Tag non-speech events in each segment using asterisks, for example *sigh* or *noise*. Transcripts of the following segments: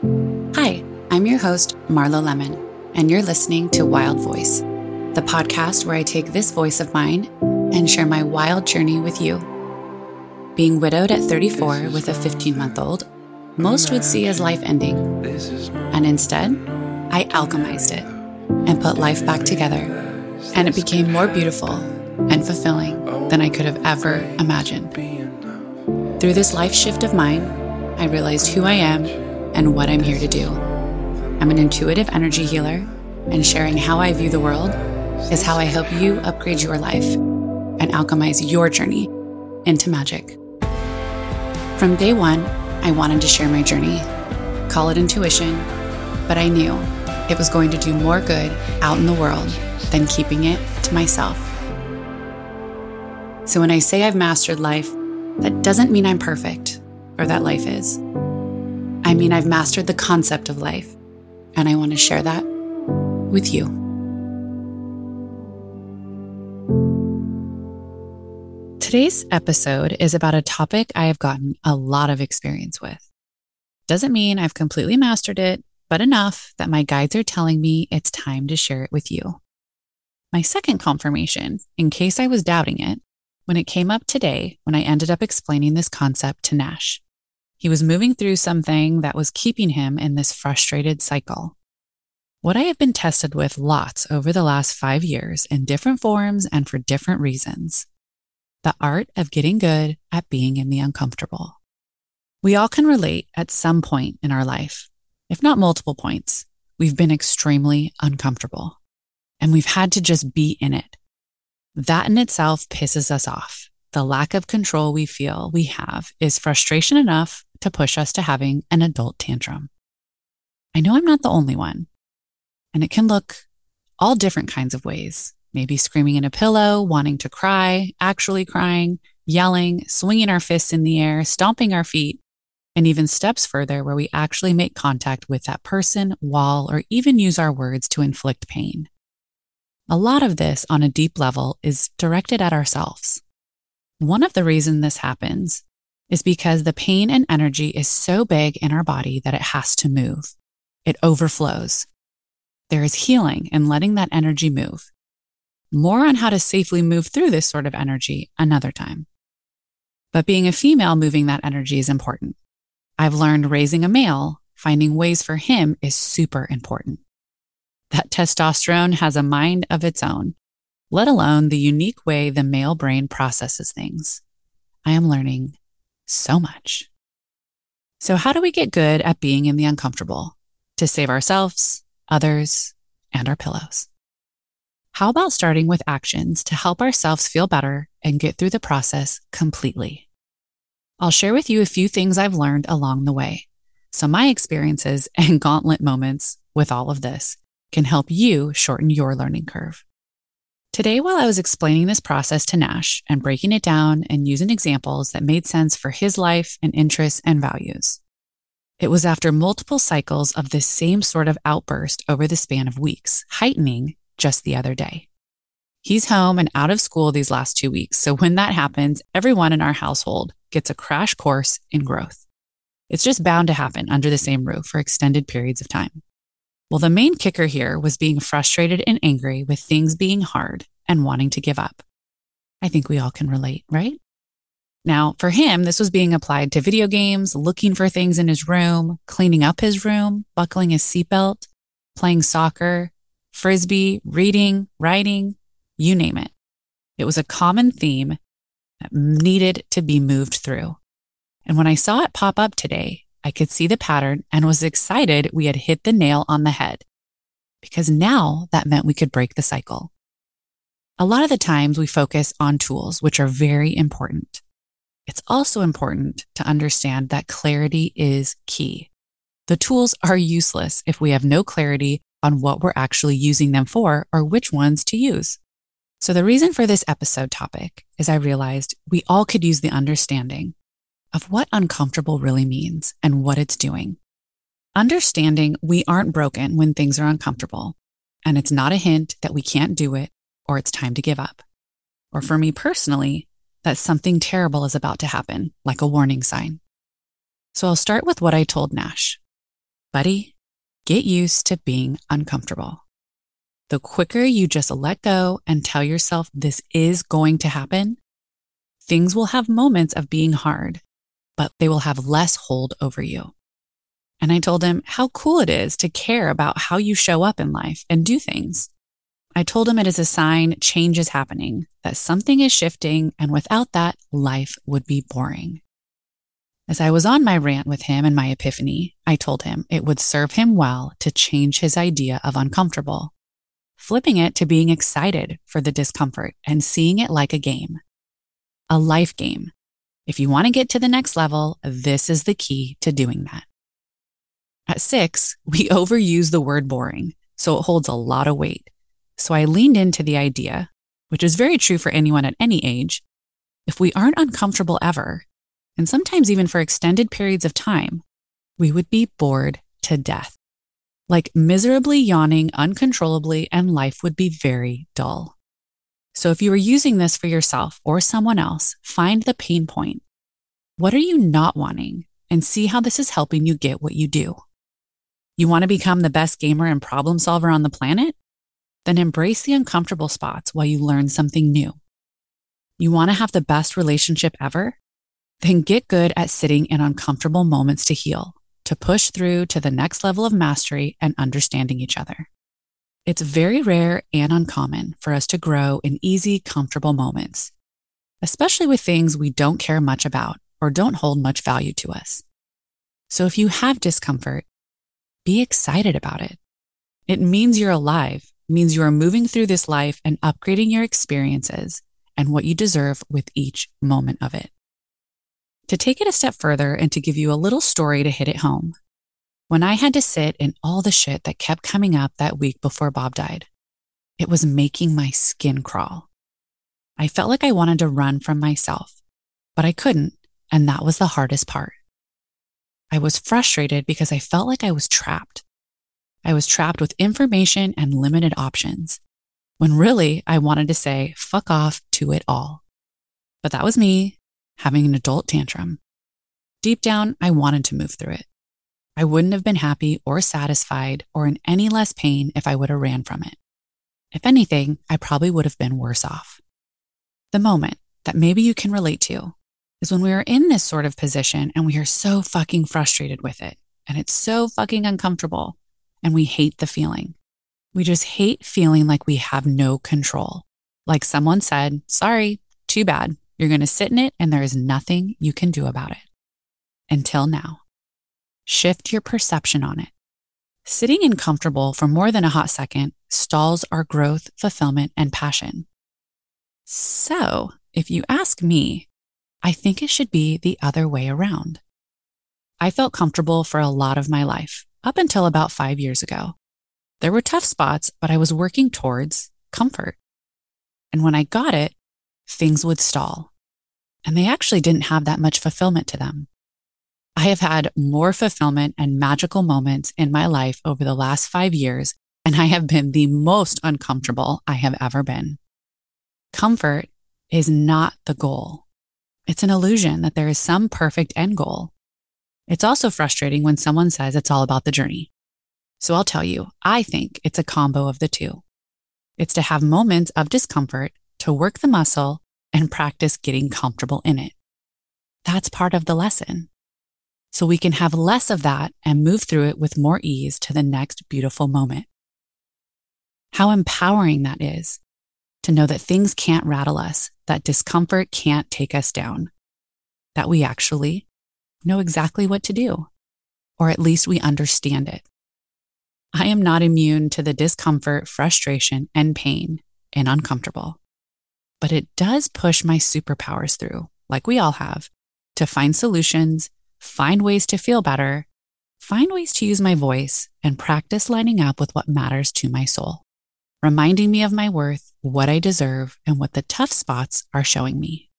Hi, I'm your host, Marlo Lemmon, and you're listening to Wild Voice, the podcast where I take this voice of mine and share my wild journey with you. Being widowed at 34 with a 15 month old, most would see as life ending. And instead, I alchemized it and put life back together. And it became more beautiful and fulfilling than I could have ever imagined. Through this life shift of mine, I realized who I am and what I'm here to do. I'm an intuitive energy healer, and sharing how I view the world is how I help you upgrade your life and alchemize your journey into magic. From day one, I wanted to share my journey, call it intuition, but I knew it was going to do more good out in the world than keeping it to myself. So when I say I've mastered life, that doesn't mean I'm perfect or that life is. I mean, I've mastered the concept of life, and I want to share that with you. Today's episode is about a topic I have gotten a lot of experience with. Doesn't mean I've completely mastered it, but enough that my guides are telling me it's time to share it with you. My second confirmation, in case I was doubting it, when it came up today when I ended up explaining this concept to Nash. He was moving through something that was keeping him in this frustrated cycle. What I have been tested with lots over the last five years in different forms and for different reasons. The art of getting good at being in the uncomfortable. We all can relate at some point in our life, if not multiple points. We've been extremely uncomfortable and we've had to just be in it. That in itself pisses us off. The lack of control we feel we have is frustration enough to push us to having an adult tantrum. I know I'm not the only one, and it can look all different kinds of ways. Maybe screaming in a pillow, wanting to cry, actually crying, yelling, swinging our fists in the air, stomping our feet, and even steps further where we actually make contact with that person, wall, or even use our words to inflict pain. A lot of this on a deep level is directed at ourselves. One of the reasons this happens is because the pain and energy is so big in our body that it has to move. It overflows. There is healing in letting that energy move. More on how to safely move through this sort of energy another time. But being a female moving that energy is important. I've learned raising a male, finding ways for him is super important. That testosterone has a mind of its own, let alone the unique way the male brain processes things. I am learning so much. So, how do we get good at being in the uncomfortable to save ourselves, others, and our pillows? How about starting with actions to help ourselves feel better and get through the process completely? I'll share with you a few things I've learned along the way. So, my experiences *laughs* and gauntlet moments with all of this can help you shorten your learning curve. Today, while I was explaining this process to Nash and breaking it down and using examples that made sense for his life and interests and values, it was after multiple cycles of this same sort of outburst over the span of weeks, heightening just the other day. He's home and out of school these last two weeks. So when that happens, everyone in our household gets a crash course in growth. It's just bound to happen under the same roof for extended periods of time. Well, the main kicker here was being frustrated and angry with things being hard and wanting to give up. I think we all can relate, right? Now, for him, this was being applied to video games, looking for things in his room, cleaning up his room, buckling his seatbelt, playing soccer, frisbee, reading, writing, you name it. It was a common theme that needed to be moved through. And when I saw it pop up today, I could see the pattern and was excited we had hit the nail on the head because now that meant we could break the cycle. A lot of the times we focus on tools, which are very important. It's also important to understand that clarity is key. The tools are useless if we have no clarity on what we're actually using them for or which ones to use. So the reason for this episode topic is I realized we all could use the understanding of what uncomfortable really means and what it's doing. Understanding we aren't broken when things are uncomfortable, and it's not a hint that we can't do it or it's time to give up. Or for me personally, that something terrible is about to happen, like a warning sign. So I'll start with what I told Nash. Buddy, get used to being uncomfortable. The quicker you just let go and tell yourself this is going to happen, things will have moments of being hard, but they will have less hold over you. And I told him how cool it is to care about how you show up in life and do things. I told him it is a sign change is happening, that something is shifting, and without that, life would be boring. As I was on my rant with him and my epiphany, I told him it would serve him well to change his idea of uncomfortable, flipping it to being excited for the discomfort and seeing it like a game, a life game. If you want to get to the next level, this is the key to doing that. At six, *laughs* we overuse the word boring, so it holds a lot of weight. So I leaned into the idea, which is very true for anyone at any age. If we aren't uncomfortable ever, and sometimes even for extended periods of time, we would be bored to death. Like miserably yawning uncontrollably, and life would be very dull. So if you are using this for yourself or someone else, find the pain point. What are you not wanting? And see how this is helping you get what you do. You want to become the best gamer and problem solver on the planet? Then embrace the uncomfortable spots while you learn something new. You want to have the best relationship ever? Then get good at sitting in uncomfortable moments to heal, to push through to the next level of mastery and understanding each other. It's very rare and uncommon for us to grow in easy, comfortable moments, especially with things we don't care much about or don't hold much value to us. So if you have discomfort, be excited about it. It means you're alive, means you are moving through this life and upgrading your experiences and what you deserve with each moment of it. To take it a step further and to give you a little story to hit it home, when I had to sit in all the shit that kept coming up that week before Bob died, it was making my skin crawl. I felt like I wanted to run from myself, but I couldn't, and that was the hardest part. I was frustrated because I felt like I was trapped. I was trapped with information and limited options, when really I wanted to say, fuck off to it all. But that was me having an adult tantrum. Deep down, I wanted to move through it. I wouldn't have been happy or satisfied or in any less pain if I would have ran from it. If anything, I probably would have been worse off. The moment that maybe you can relate to is when we are in this sort of position and we are so fucking frustrated with it and it's so fucking uncomfortable and we hate the feeling. We just hate feeling like we have no control. Like someone said, sorry, too bad. You're going to sit in it and there is nothing you can do about it. Until now. Shift your perception on it. Sitting uncomfortable for more than a hot second stalls our growth, fulfillment, and passion. So, if you ask me, I think it should be the other way around. I felt comfortable for a lot of my life, up until about five years ago. There were tough spots, but I was working towards comfort. And when I got it, things would stall. And they actually didn't have that much fulfillment to them. I have had more fulfillment and magical moments in my life over the last five years, and I have been the most uncomfortable I have ever been. Comfort is not the goal. It's an illusion that there is some perfect end goal. It's also frustrating when someone says it's all about the journey. So I'll tell you, I think it's a combo of the two. It's to have moments of discomfort, to work the muscle, and practice getting comfortable in it. That's part of the lesson. So we can have less of that and move through it with more ease to the next beautiful moment. How empowering that is to know that things can't rattle us, that discomfort can't take us down, that we actually know exactly what to do, or at least we understand it. I am not immune to the discomfort, frustration, and pain and uncomfortable, but it does push my superpowers through, like we all have, to find solutions, find ways to feel better, find ways to use my voice, and practice lining up with what matters to my soul reminding me of my worth, what I deserve, and what the tough spots are showing me.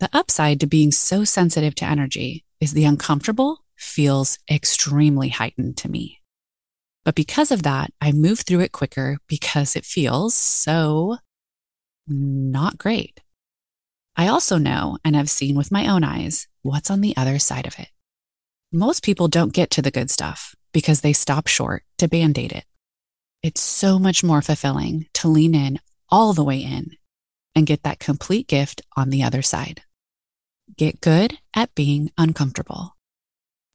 The upside to being so sensitive to energy is the uncomfortable feels extremely heightened to me. But because of that, I move through it quicker because it feels so not great. I also know and have seen with my own eyes what's on the other side of it. Most people don't get to the good stuff because they stop short to band aid it. It's so much more fulfilling to lean in all the way in and get that complete gift on the other side. Get good at being uncomfortable.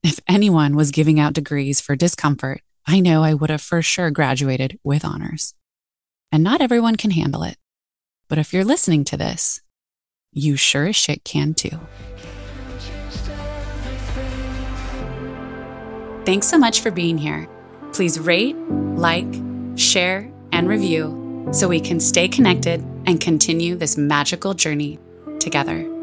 If anyone was giving out degrees for discomfort, I know I would have for sure graduated with honors. And not everyone can handle it. But if you're listening to this, you sure as shit can too. Thanks so much for being here. Please rate, like, share, and review so we can stay connected and continue this magical journey together.